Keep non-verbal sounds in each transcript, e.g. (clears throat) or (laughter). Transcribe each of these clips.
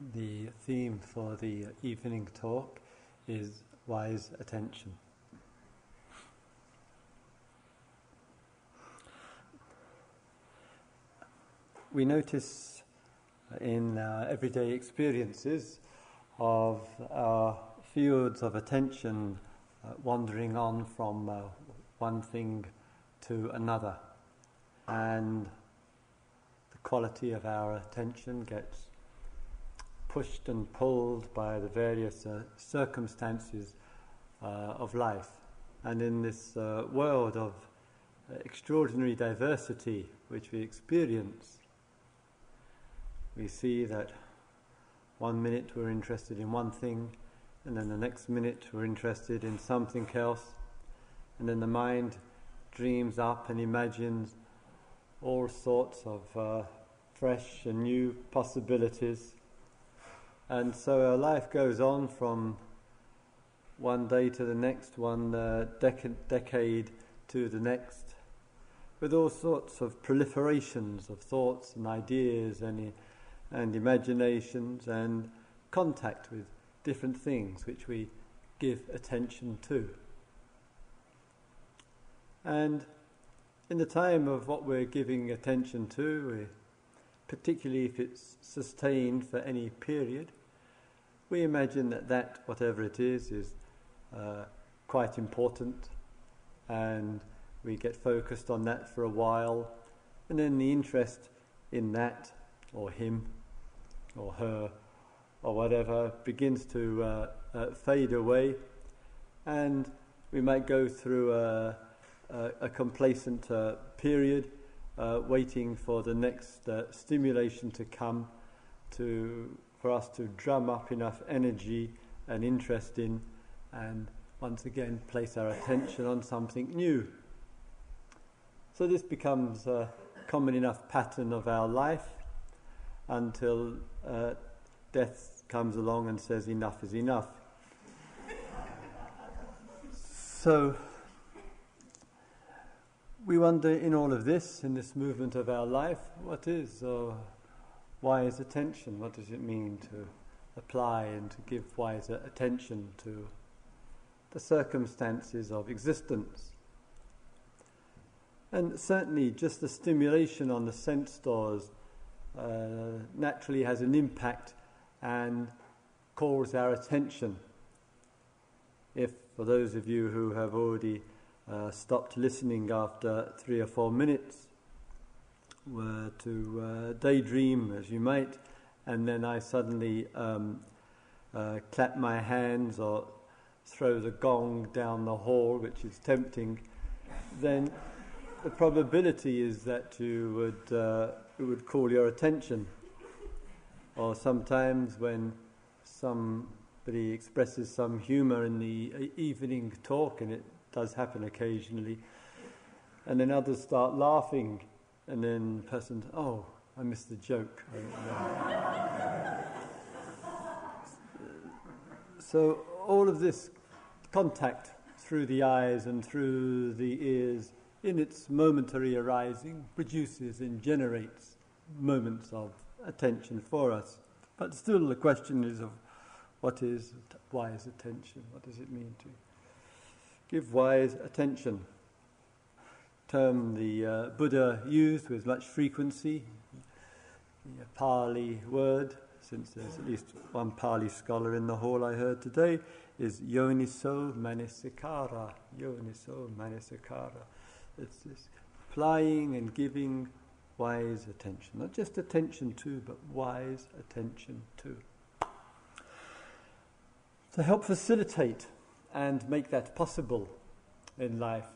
The theme for the evening talk is wise attention. We notice in our everyday experiences of our fields of attention uh, wandering on from uh, one thing to another, and the quality of our attention gets pushed and pulled by the various uh, circumstances uh, of life. And in this uh, world of extraordinary diversity which we experience, we see that one minute we're interested in one thing, and then the next minute we're interested in something else, and then the mind dreams up and imagines all sorts of uh, fresh and new possibilities and so our life goes on from one day to the next, one uh, dec- decade to the next, with all sorts of proliferations of thoughts and ideas and, and imaginations and contact with different things which we give attention to. And in the time of what we're giving attention to, particularly if it's sustained for any period, we imagine that that, whatever it is, is uh, quite important, and we get focused on that for a while, and then the interest in that, or him, or her, or whatever, begins to uh, uh, fade away, and we might go through a, a, a complacent uh, period, uh, waiting for the next uh, stimulation to come to for us to drum up enough energy and interest in, and once again place our attention on something new. So this becomes a common enough pattern of our life until uh, death comes along and says enough is enough. so we wonder in all of this, in this movement of our life, what is or wise attention. What does it mean to apply and to give wise attention to the circumstances of existence? And certainly, just the stimulation on the sense doors uh, naturally has an impact and calls our attention. If, for those of you who have already uh, stopped listening after three or four minutes, were to uh, daydream as you might, and then I suddenly um, uh, clap my hands or throw the gong down the hall, which is tempting, then the probability is that you would uh, it would call your attention. Or sometimes when somebody expresses some humour in the evening talk, and it does happen occasionally, and then others start laughing and then the person, oh, I missed the joke. so all of this contact through the eyes and through the ears, in its momentary arising, produces and generates moments of attention for us. But still, the question is of what is wise attention? What does it mean to give wise attention? Term the uh, Buddha used with much frequency, the Pali word, since there's at least one Pali scholar in the hall I heard today, is yoniso manasikara. Yoniso manasikara. It's this applying and giving wise attention. Not just attention to, but wise attention to. To help facilitate and make that possible in life,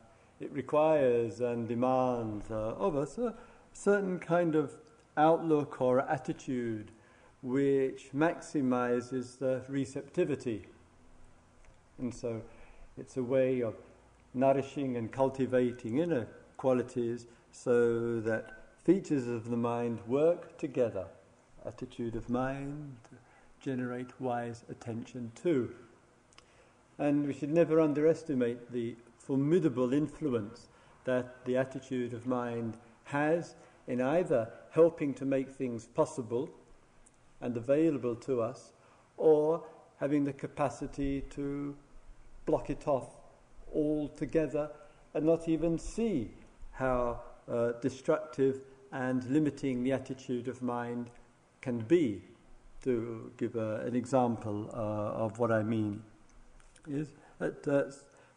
it requires and demands uh, of us a certain kind of outlook or attitude which maximizes the receptivity. And so it's a way of nourishing and cultivating inner qualities so that features of the mind work together. Attitude of mind, generate wise attention too. And we should never underestimate the formidable influence that the attitude of mind has in either helping to make things possible and available to us, or having the capacity to block it off altogether and not even see how uh, destructive and limiting the attitude of mind can be. To give uh, an example uh, of what I mean, is that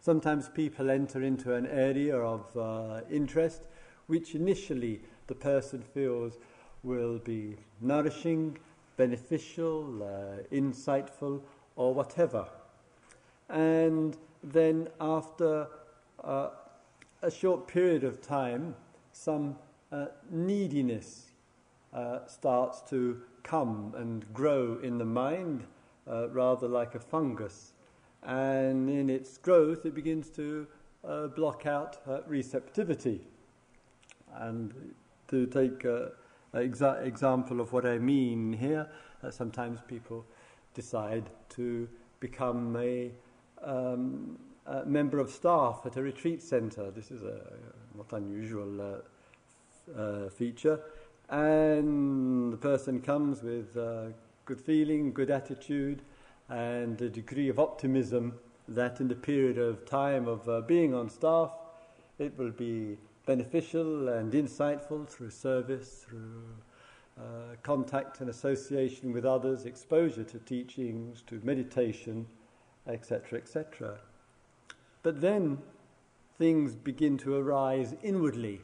sometimes people enter into an area of uh, interest which initially the person feels will be nourishing, beneficial, uh, insightful, or whatever. And then after uh, a short period of time, some uh, neediness uh, starts to come and grow in the mind, uh, rather like a fungus. And in its growth, it begins to uh, block out uh, receptivity. And to take an exa- example of what I mean here, sometimes people decide to become a, um, a, member of staff at a retreat centre. This is a not unusual uh, uh, feature. And the person comes with uh, good feeling, good attitude, and a degree of optimism that in the period of time of uh, being on staff, it will be beneficial and insightful through service, through uh, contact and association with others, exposure to teachings, to meditation, etc., etc. But then things begin to arise inwardly,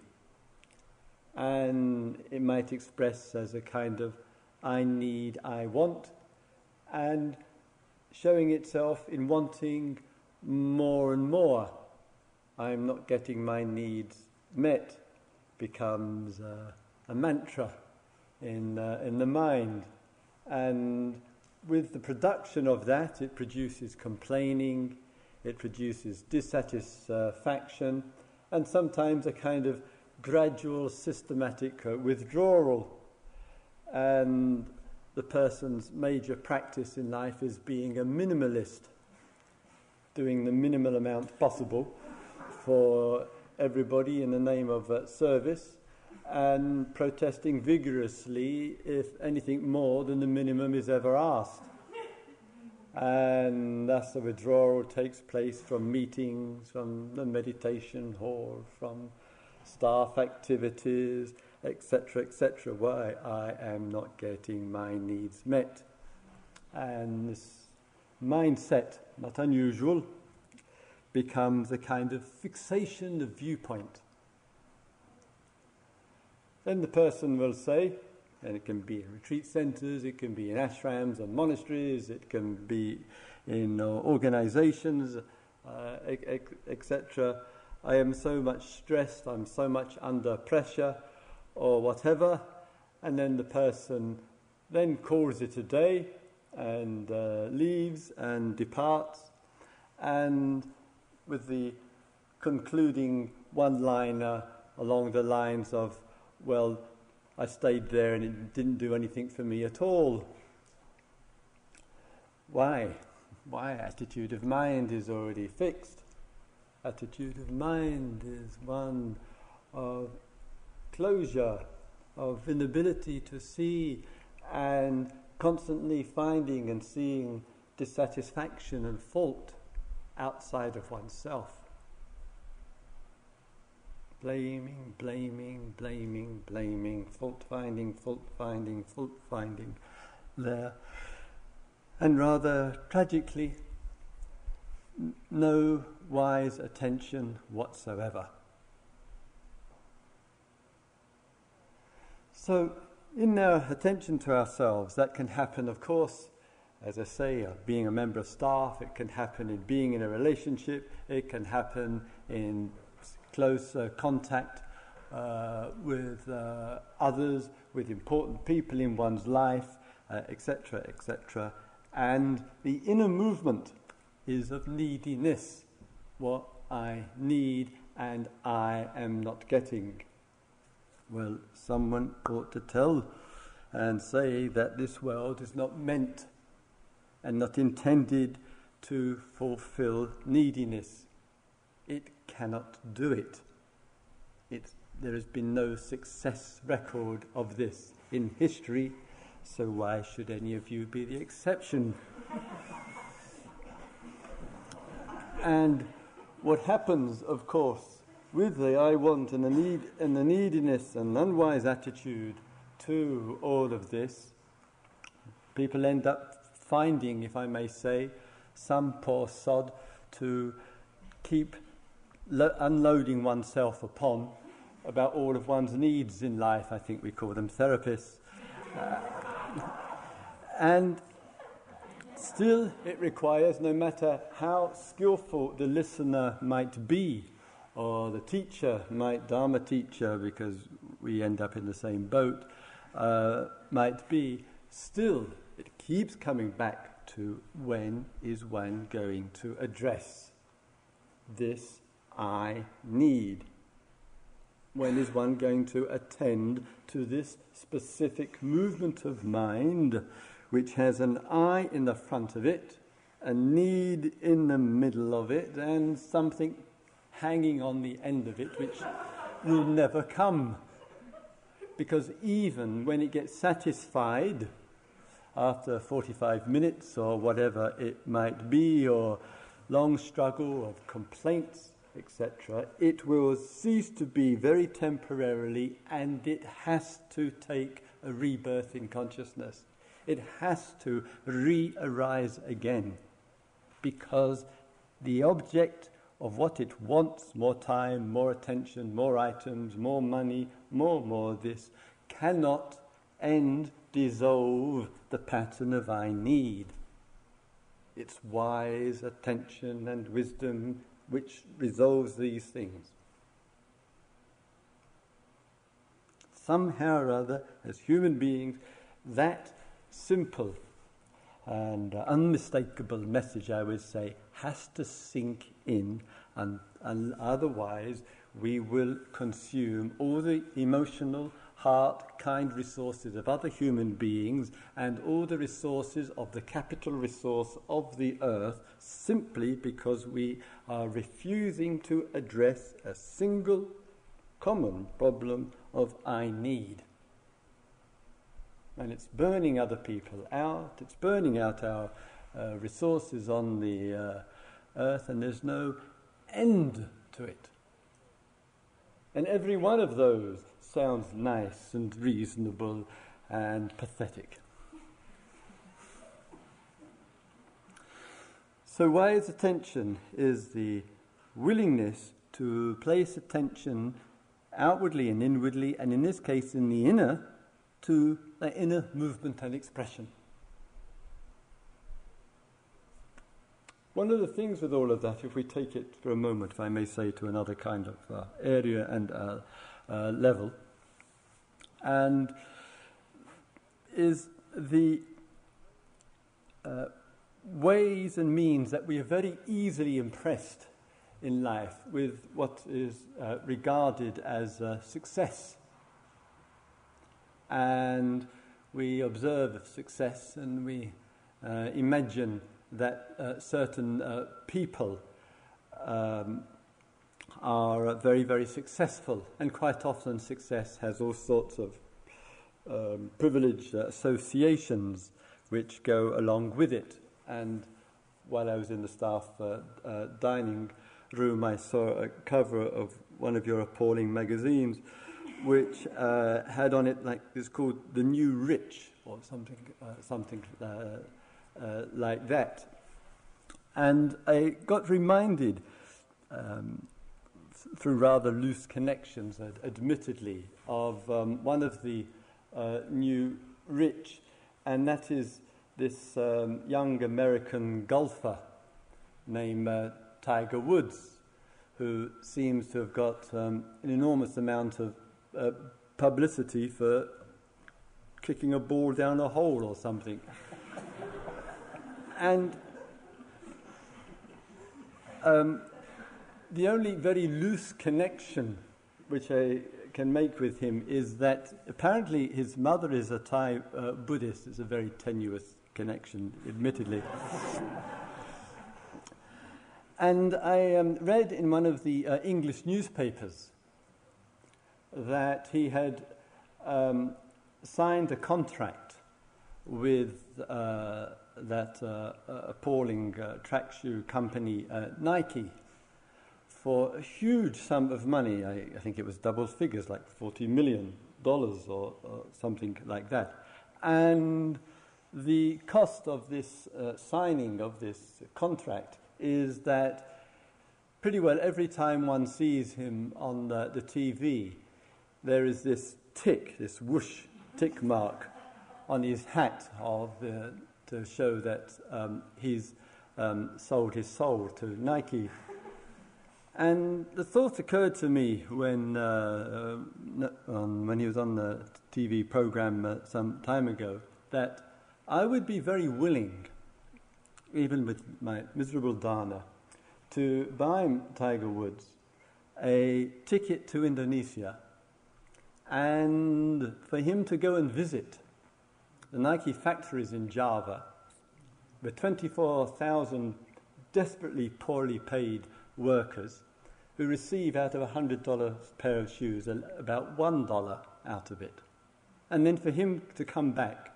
and it might express as a kind of I need, I want, and showing itself in wanting more and more. I'm not getting my needs met becomes uh, a mantra in, uh, in the mind. And with the production of that, it produces complaining, it produces dissatisfaction, and sometimes a kind of gradual, systematic uh, withdrawal. And the person's major practice in life is being a minimalist, doing the minimal amount possible for everybody in the name of uh, service and protesting vigorously if anything more than the minimum is ever asked. And thus the withdrawal takes place from meetings, from the meditation hall, from staff activities, etc., etc., why I am not getting my needs met. And this mindset, not unusual, becomes a kind of fixation of viewpoint then the person will say, and it can be in retreat centers, it can be in ashrams and monasteries, it can be in uh, organizations, uh, etc. I am so much stressed, I'm so much under pressure, or whatever, and then the person then calls it a day and uh, leaves and departs, and with the concluding one liner along the lines of, well, I stayed there and it didn't do anything for me at all. Why? Why? Attitude of mind is already fixed. Attitude of mind is one of closure, of inability to see and constantly finding and seeing dissatisfaction and fault outside of oneself blaming, blaming, blaming, blaming, fault finding, fault finding, fault finding there. And rather tragically, no wise attention whatsoever. So, in our attention to ourselves, that can happen, of course, as I say, uh, being a member of staff, it can happen in being in a relationship, it can happen in close uh, contact uh, with uh, others, with important people in one's life, etc., uh, etc. And the inner movement is of neediness, what I need and I am not getting. Well, someone ought to tell and say that this world is not meant and not intended to fulfill neediness. It cannot do it. It's, there has been no success record of this in history, so why should any of you be the exception? and what happens, of course, with the I want and the need and the neediness and unwise attitude to all of this, people end up finding, if I may say, some poor sod to keep lo- unloading oneself upon about all of one's needs in life. I think we call them therapists. Uh, (laughs) and still, it requires, no matter how skillful the listener might be, or the teacher might, Dharma teacher, because we end up in the same boat, uh, might be, still it keeps coming back to when is one going to address this I need? When is one going to attend to this specific movement of mind which has an I in the front of it, a need in the middle of it, and something hanging on the end of it which will never come? Because even when it gets satisfied, after 45 minutes or whatever it might be, or long struggle of complaints, etc., it will cease to be very temporarily and it has to take a rebirth in consciousness. It has to re arise again because the object of what it wants more time, more attention, more items, more money, more, more this cannot end, dissolve the pattern of I need. It's wise attention and wisdom which resolves these things. Somehow or other, as human beings, that simple and unmistakable message, I would say, has to sink in, and, and otherwise, we will consume all the emotional, heart, kind resources of other human beings and all the resources of the capital resource of the earth simply because we are refusing to address a single common problem of I need. And it's burning other people out, it's burning out our uh, resources on the uh, earth, and there's no end to it. And every one of those sounds nice and reasonable and pathetic. So, wise attention is the willingness to place attention outwardly and inwardly, and in this case, in the inner, to the inner movement and expression. One of the things with all of that, if we take it for a moment, if I may say, to another kind of uh, area and uh, uh, level, and is the uh, ways and means that we are very easily impressed in life with what is uh, regarded as success. And we observe success and we uh, imagine that uh, certain uh, people um, are very, very successful, and quite often success has all sorts of um, privileged associations which go along with it. And while I was in the staff uh, uh, dining room, I saw a cover of one of your appalling magazines, which uh, had on it like it's called "The New Rich" or something, something uh, like that. And I got reminded um, through rather loose connections, admittedly, of um, one of the uh, new rich, and that is this um, young American golfer named uh, Tiger Woods, who seems to have got um, an enormous amount of uh, publicity for kicking a ball down a hole or something. (laughs) and um, the only very loose connection which I can make with him is that apparently his mother is a Thai uh, Buddhist. It's a very tenuous connection, admittedly. and I um, read in one of the uh, English newspapers that he had um, signed a contract with uh, that uh, appalling uh, track shoe company, uh, Nike, for a huge sum of money. I, I, think it was double figures, like $40 million or, or something like that. And the cost of this uh, signing of this contract is that pretty well every time one sees him on the, the TV, there is this tick, this whoosh tick mark on his hat of, uh, to show that um, he's um, sold his soul to Nike. And the thought occurred to me when, uh, uh, when he was on the TV program uh, some time ago that I would be very willing, even with my miserable dana, to buy Tiger Woods a ticket to Indonesia and for him to go and visit the Nike factories in Java with 24,000 desperately poorly paid workers who receive out of a $100 pair of shoes about $1 out of it. And then for him to come back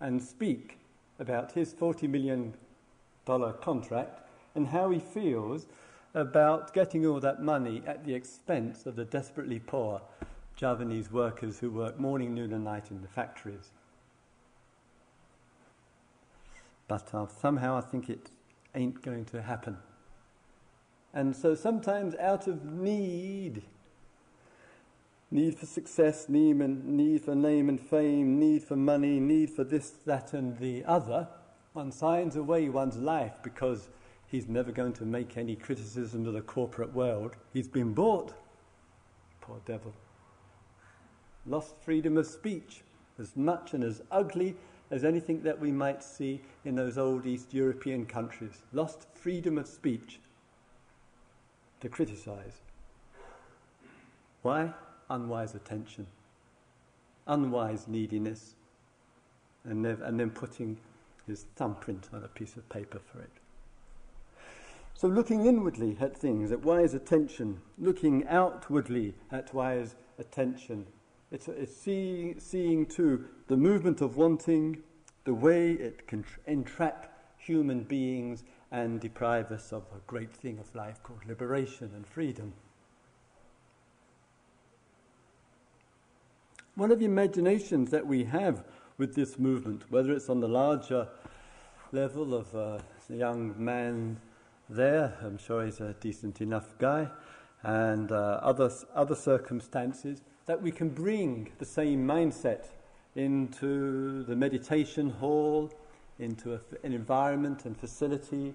and speak about his $40 million contract and how he feels about getting all that money at the expense of the desperately poor Javanese workers who work morning, noon, and night in the factories. But uh, somehow I think it ain't going to happen. And so sometimes out of need, need for success, need, and, need for name and fame, need for money, need for this, that, and the other, one signs away one's life because he's never going to make any criticism of the corporate world. He's been bought. Poor devil. Lost freedom of speech, as much and as ugly as anything that we might see in those old East European countries. Lost freedom of speech to criticize. Why? Unwise attention, unwise neediness, and, and then putting his thumbprint on a piece of paper for it. So, looking inwardly at things, at wise attention, looking outwardly at wise attention, it's, it's see, seeing too the movement of wanting, the way it can entrap human beings and deprive us of a great thing of life called liberation and freedom. One of the imaginations that we have with this movement, whether it's on the larger level of uh, a young man there, I'm sure he's a decent enough guy, and uh, other, other circumstances, that we can bring the same mindset into the meditation hall, into a, an environment and facility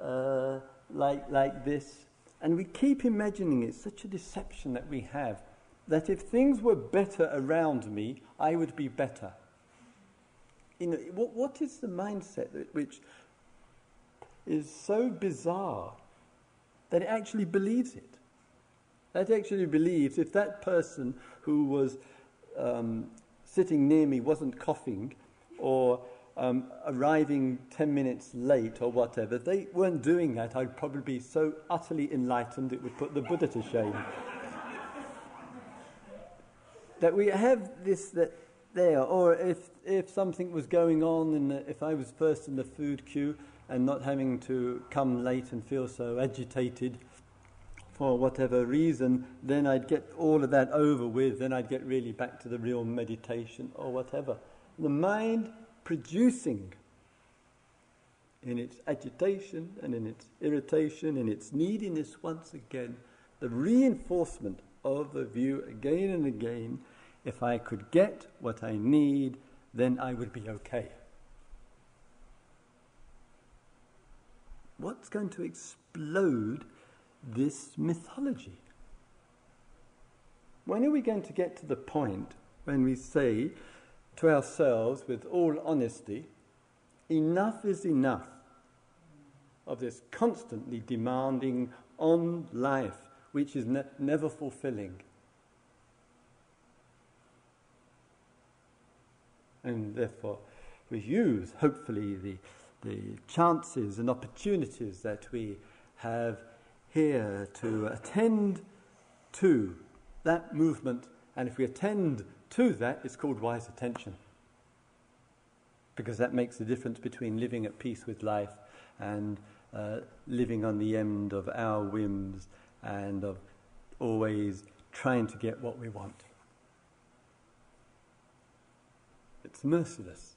uh, like, like this. And we keep imagining it's such a deception that we have that if things were better around me, I would be better. You know, what, what is the mindset which is so bizarre that it actually believes it? That actually believes if that person who was um, sitting near me wasn't coughing or um, arriving 10 minutes late or whatever, they weren't doing that, I'd probably be so utterly enlightened it would put the Buddha to shame. that we have this that there, or if, if something was going on, the, if I was first in the food queue and not having to come late and feel so agitated for whatever reason, then I'd get all of that over with, then I'd get really back to the real meditation or whatever. The mind producing in its agitation and in its irritation, in its neediness once again, the reinforcement of the view again and again if I could get what I need, then I would be okay. What's going to explode this mythology? When are we going to get to the point when we say to ourselves with all honesty, enough is enough of this constantly demanding on life, which is ne- never fulfilling? And therefore, we use, hopefully, the, the chances and opportunities that we have here to attend to that movement. And if we attend to that, it's called wise attention. because that makes the difference between living at peace with life and uh, living on the end of our whims and of always trying to get what we want. It's merciless.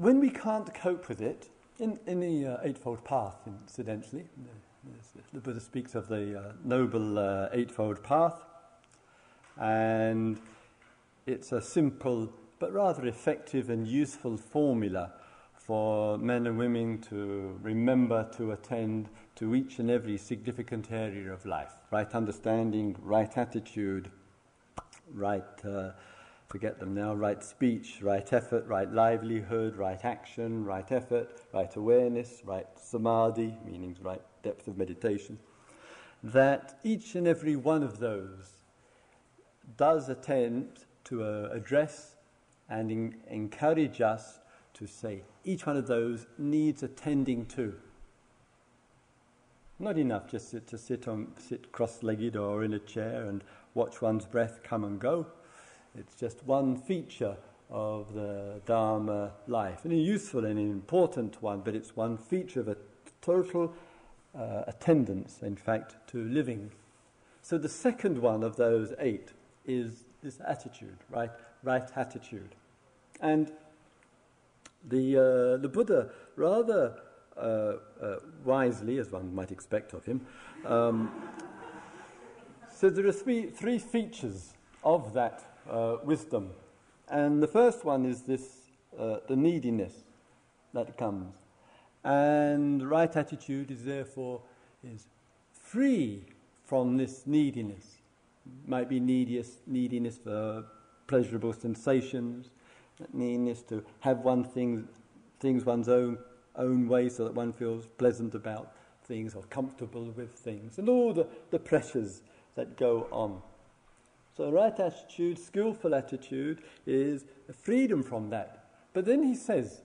When we can't cope with it, in, in the uh, Eightfold Path, incidentally, the Buddha speaks of the uh, Noble uh, Eightfold Path, and it's a simple but rather effective and useful formula for men and women to remember to attend to each and every significant area of life. Right understanding, right attitude, right, uh, forget them now, right speech, right effort, right livelihood, right action, right effort, right awareness, right samadhi, meaning right depth of meditation. That each and every one of those does attempt to uh, address and in- encourage us to say each one of those needs attending to. Not enough just to, sit on sit cross-legged or in a chair and watch one's breath come and go. It's just one feature of the Dharma life, and a useful and an important one, but it's one feature of a total uh, attendance, in fact, to living. So the second one of those eight is this attitude, right? Right attitude. And the, uh, the Buddha, rather uh, uh, wisely, as one might expect of him, um, (laughs) there are three, three features of that uh, wisdom. And the first one is this uh, the neediness that comes. And right attitude is therefore is free from this neediness might be neediness, neediness for pleasurable sensations, neediness to have one thing, things one's own, own way so that one feels pleasant about things or comfortable with things, and all the, the pressures that go on. So, right attitude, skillful attitude, is freedom from that. But then he says,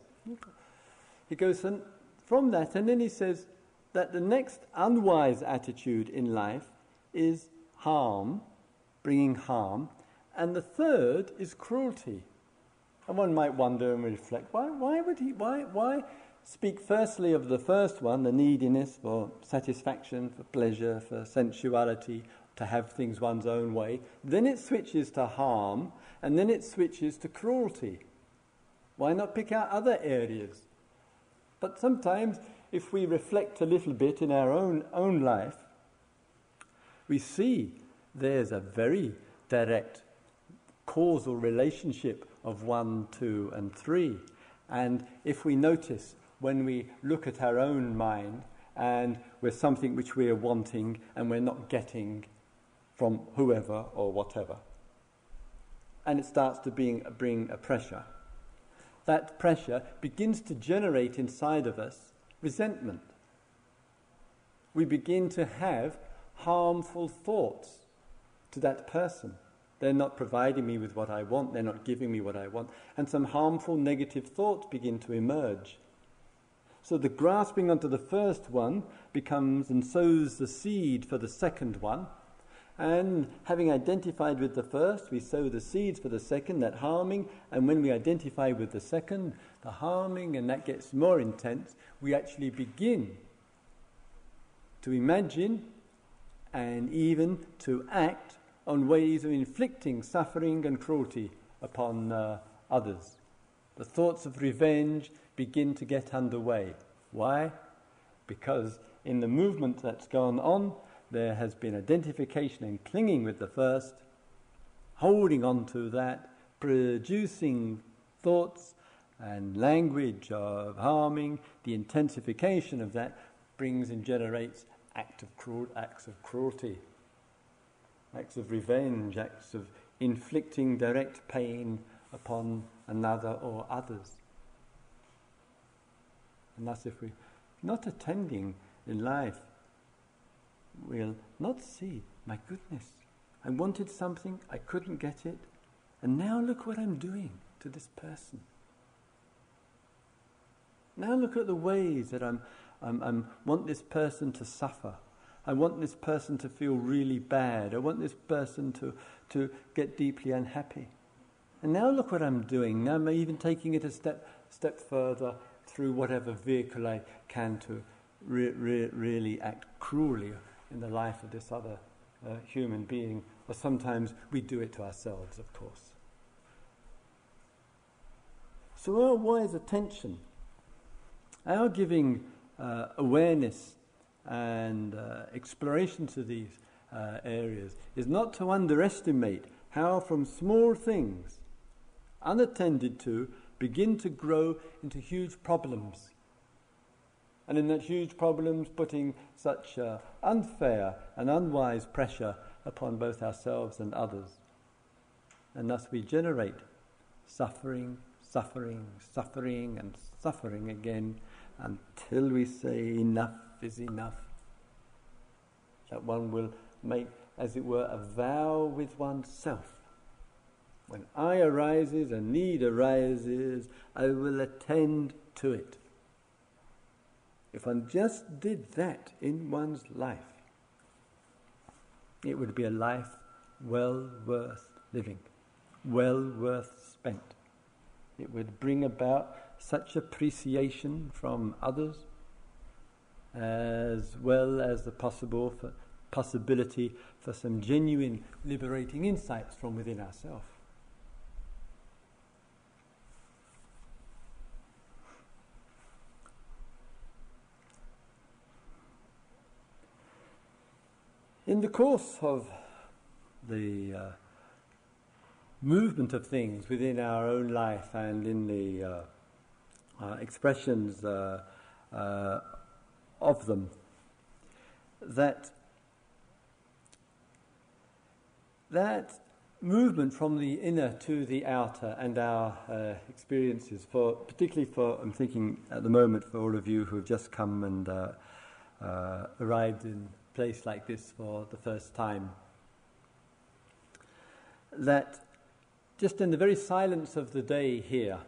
he goes from that, and then he says that the next unwise attitude in life is harm, bringing harm, and the third is cruelty. And one might wonder and reflect, why, why would he, why, why speak firstly of the first one, the neediness for satisfaction, for pleasure, for sensuality, to have things one's own way. Then it switches to harm, and then it switches to cruelty. Why not pick out other areas? But sometimes, if we reflect a little bit in our own, own life, we see there's a very direct causal relationship of one, two, and three. And if we notice when we look at our own mind and we're something which we are wanting and we're not getting from whoever or whatever, and it starts to bring, bring a pressure, that pressure begins to generate inside of us resentment. We begin to have harmful thoughts to that person. They're not providing me with what I want, they're not giving me what I want, and some harmful negative thoughts begin to emerge. So the grasping onto the first one becomes and sows the seed for the second one. And having identified with the first, we sow the seeds for the second, that harming. And when we identify with the second, the harming, and that gets more intense, we actually begin to imagine and even to act on ways of inflicting suffering and cruelty upon uh, others. The thoughts of revenge begin to get underway. Why? Because in the movement that's gone on, there has been identification and clinging with the first, holding on to that, producing thoughts and language of harming. The intensification of that brings and generates act of cruel, acts of cruelty, acts of revenge, acts of inflicting direct pain upon another or others. And thus, if we're not attending in life, we'll not see, my goodness, I wanted something, I couldn't get it, and now look what I'm doing to this person. Now look at the ways that I'm, I'm, I'm want this person to suffer. I want this person to feel really bad. I want this person to, to get deeply unhappy. And now look what I'm doing. Now I'm even taking it a step, step further through whatever vehicle I can to re- re- really act cruelly in the life of this other uh, human being. Or sometimes we do it to ourselves, of course. So our wise attention, our giving uh, awareness and uh, exploration to these uh, areas is not to underestimate how from small things, unattended to, begin to grow into huge problems. And in that huge problems, putting such uh, unfair and unwise pressure upon both ourselves and others. And thus we generate suffering suffering, suffering, and suffering again until we say enough is enough. That one will make, as it were, a vow with oneself. When I arises, a need arises, I will attend to it. If one just did that in one's life, it would be a life well worth living, well worth spent. It would bring about such appreciation from others, as well as the possible for, possibility for some genuine liberating insights from within ourselves. In the course of the uh, movement of things within our own life and in the uh, uh, expressions uh, uh, of them that that movement from the inner to the outer and our uh, experiences for particularly for I'm thinking at the moment for all of you who have just come and uh, arrived in place like this for the first time that just in the very silence of the day here,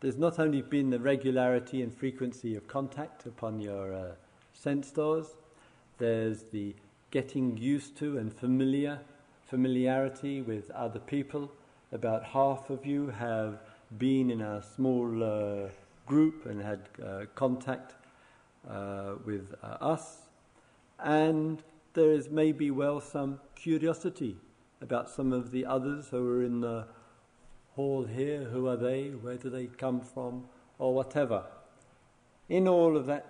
there's not only been the regularity and frequency of contact upon your uh, sense doors, there's the getting used to and familiar familiarity with other people. About half of you have been in a small uh, group and had uh, contact uh, with uh, us, and there is maybe well some curiosity about some of the others who are in the hall here. Who are they? Where do they come from? Or whatever. In all of that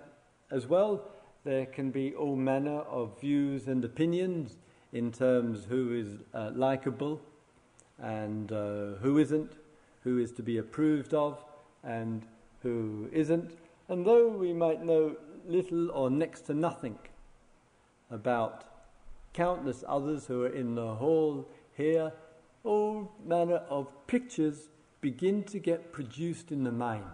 as well, there can be all manner of views and opinions in terms who is uh, likable and uh, who isn't, who is to be approved of and who isn't. And though we might know little or next to nothing about countless others who are in the hall here, all manner of pictures begin to get produced in the mind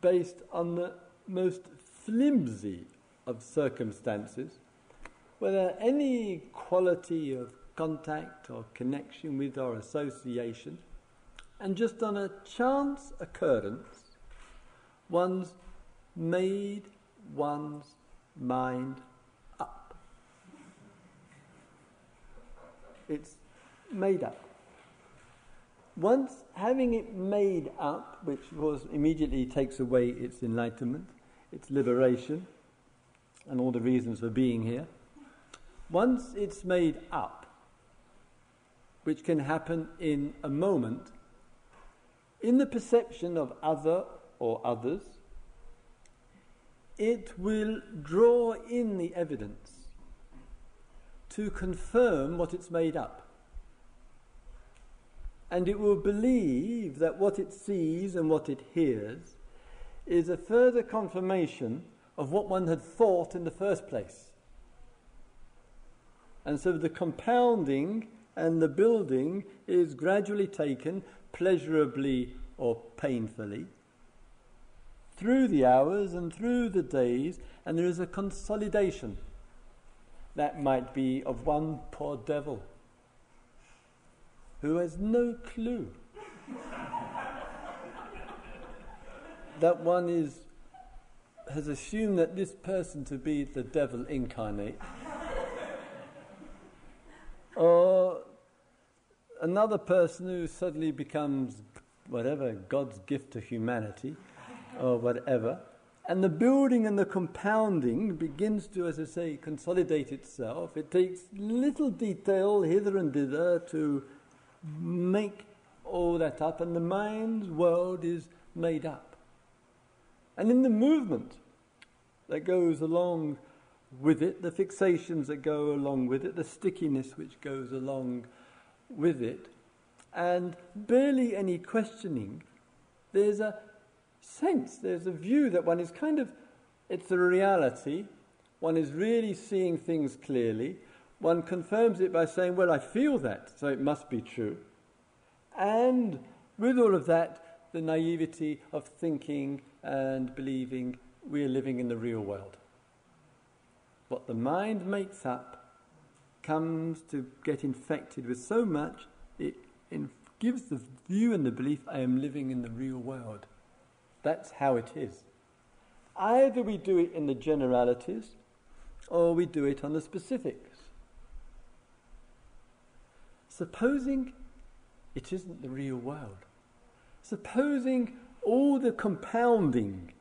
based on the most flimsy of circumstances, whether any quality of contact or connection with or association, and just on a chance occurrence, one's made one's mind up. It's made up. Once having it made up, which of course immediately takes away its enlightenment, its liberation, and all the reasons for being here, once it's made up, which can happen in a moment, in the perception of other or others, it will draw in the evidence to confirm what it's made up. And it will believe that what it sees and what it hears is a further confirmation of what one had thought in the first place. And so the compounding and the building is gradually taken, pleasurably or painfully, through the hours and through the days, and there is a consolidation that might be of one poor devil who has no clue (laughs) that one is has assumed that this person to be the devil incarnate. (laughs) or another person who suddenly becomes whatever, God's gift to humanity, or whatever. And the building and the compounding begins to, as I say, consolidate itself. It takes little detail hither and thither to make all that up, and the mind's world is made up. And in the movement that goes along with it, the fixations that go along with it, the stickiness which goes along with it, and barely any questioning, there's a sense, there's a view that one is kind of, it's a reality, one is really seeing things clearly, one confirms it by saying, Well, I feel that, so it must be true. And with all of that, the naivety of thinking and believing we are living in the real world. What the mind makes up comes to get infected with so much, it gives the view and the belief I am living in the real world. That's how it is. Either we do it in the generalities or we do it on the specifics. Supposing it isn't the real world. Supposing all the compounding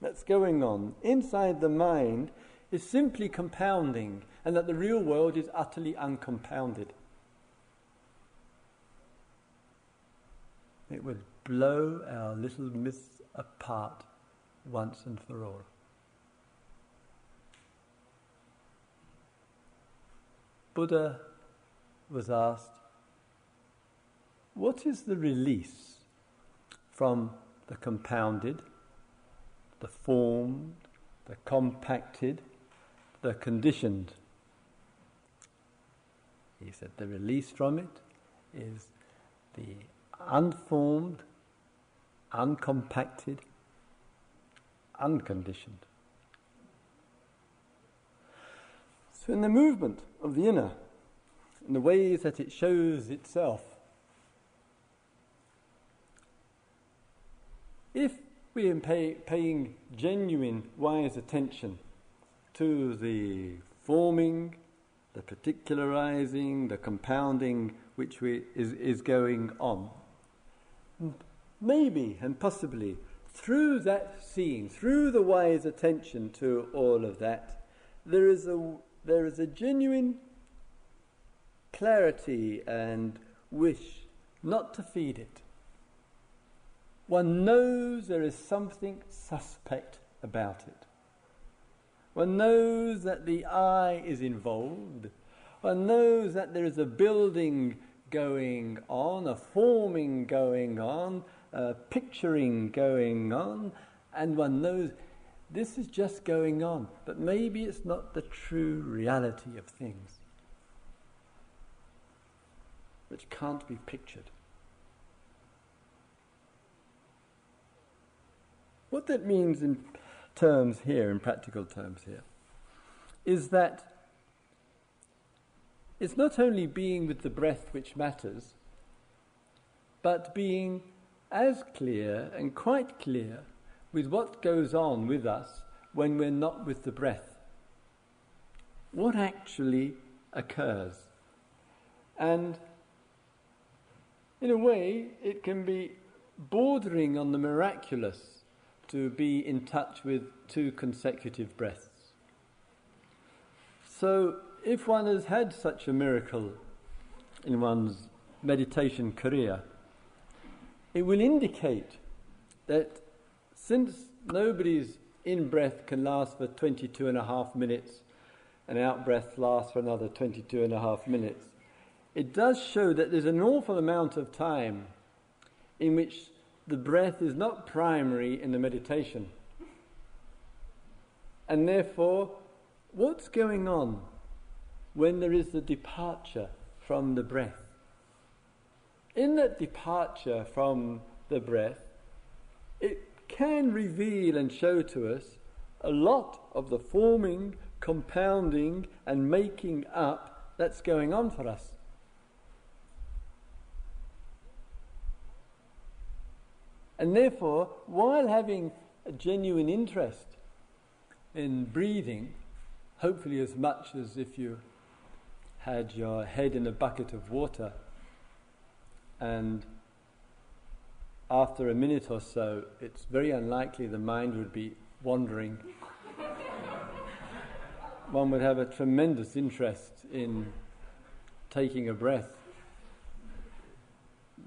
that's going on inside the mind is simply compounding and that the real world is utterly uncompounded. It would blow our little myths apart once and for all. Buddha was asked, What is the release from the compounded, the formed, the compacted, the conditioned? He said, The release from it is the unformed, uncompacted, unconditioned. So, in the movement of the inner, in the ways that it shows itself, if we are pay, paying genuine, wise attention to the forming, the particularizing, the compounding which we, is, is going on, maybe and possibly through that seeing, through the wise attention to all of that, there is a, there is a genuine clarity and wish not to feed it. One knows there is something suspect about it. One knows that the I is involved. One knows that there is a building going on, a forming going on, a picturing going on, and one knows this is just going on, but maybe it's not the true reality of things, which can't be pictured. What that means in terms here, in practical terms here, is that it's not only being with the breath which matters, but being as clear and quite clear with what goes on with us when we're not with the breath. What actually occurs? And in a way, it can be bordering on the miraculous to be in touch with two consecutive breaths. So, if one has had such a miracle in one's meditation career, it will indicate that since nobody's in breath can last for 22 and a half minutes and out breath lasts for another 22 and a half minutes, it does show that there's an awful amount of time in which the breath is not primary in the meditation. And therefore, what's going on when there is the departure from the breath. In that departure from the breath, it can reveal and show to us a lot of the forming, compounding, and making up that's going on for us. And therefore, while having a genuine interest in breathing, hopefully as much as if you had your head in a bucket of water and after a minute or so, it's very unlikely the mind would be wandering. (laughs) One would have a tremendous interest in taking a breath.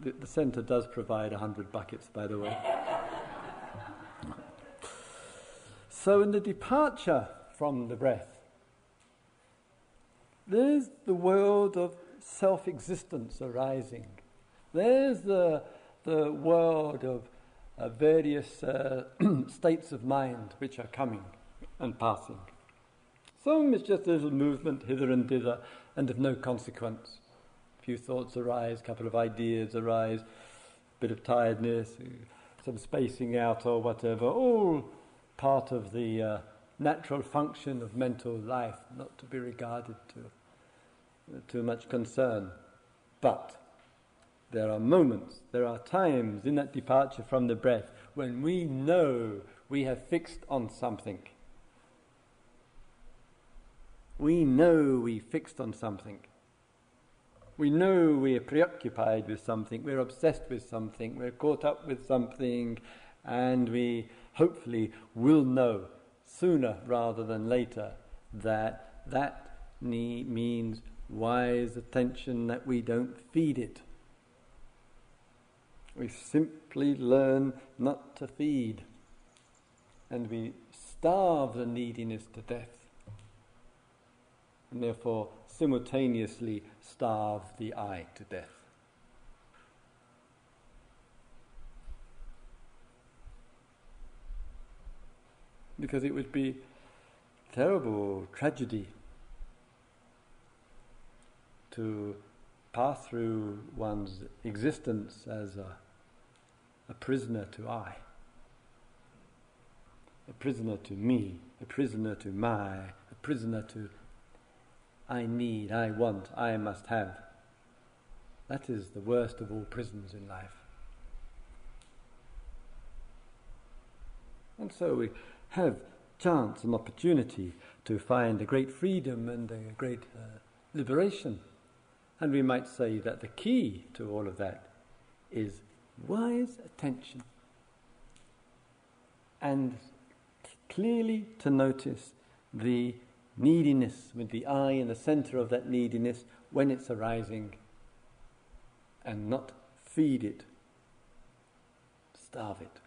The, the centre does provide 100 buckets, by the way. so, in the departure from the breath, there's the world of self existence arising. There's the, the world of uh, various uh, (clears throat) states of mind which are coming and passing. Some is just a little movement hither and thither and of no consequence. A few thoughts arise, a couple of ideas arise, a bit of tiredness, some spacing out or whatever, all part of the uh, natural function of mental life, not to be regarded to too much concern. But there are moments, there are times in that departure from the breath when we know we have fixed on something. We know we fixed on something. We know we're preoccupied with something, we're obsessed with something, we're caught up with something, and we hopefully will know sooner rather than later that that knee means wise attention, that we don't feed it. We simply learn not to feed, and we starve the neediness to death, and therefore simultaneously starve the I to death. Because it would be terrible tragedy to pass through one's existence as a, a prisoner to I, a prisoner to me, a prisoner to my, a prisoner to I need, I want, I must have. That is the worst of all prisons in life. And so we have chance and opportunity to find a great freedom and a great uh, liberation and we might say that the key to all of that is wise attention and clearly to notice the neediness with the I in the center of that neediness when it's arising and not feed it, starve it.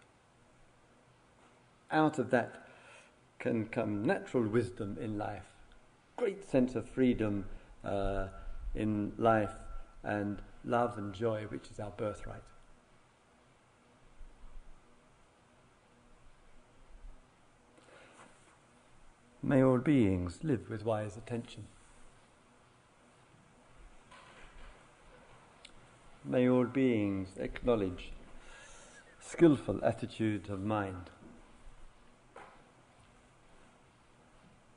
Out of that can come natural wisdom in life, great sense of freedom. Uh, in life and love and joy, which is our birthright. May all beings live with wise attention. May all beings acknowledge skillful attitude of mind.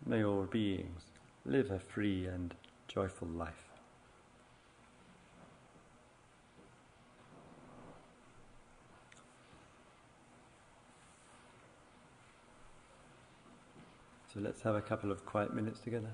May all beings live a free and joyful life. So let's have a couple of quiet minutes together.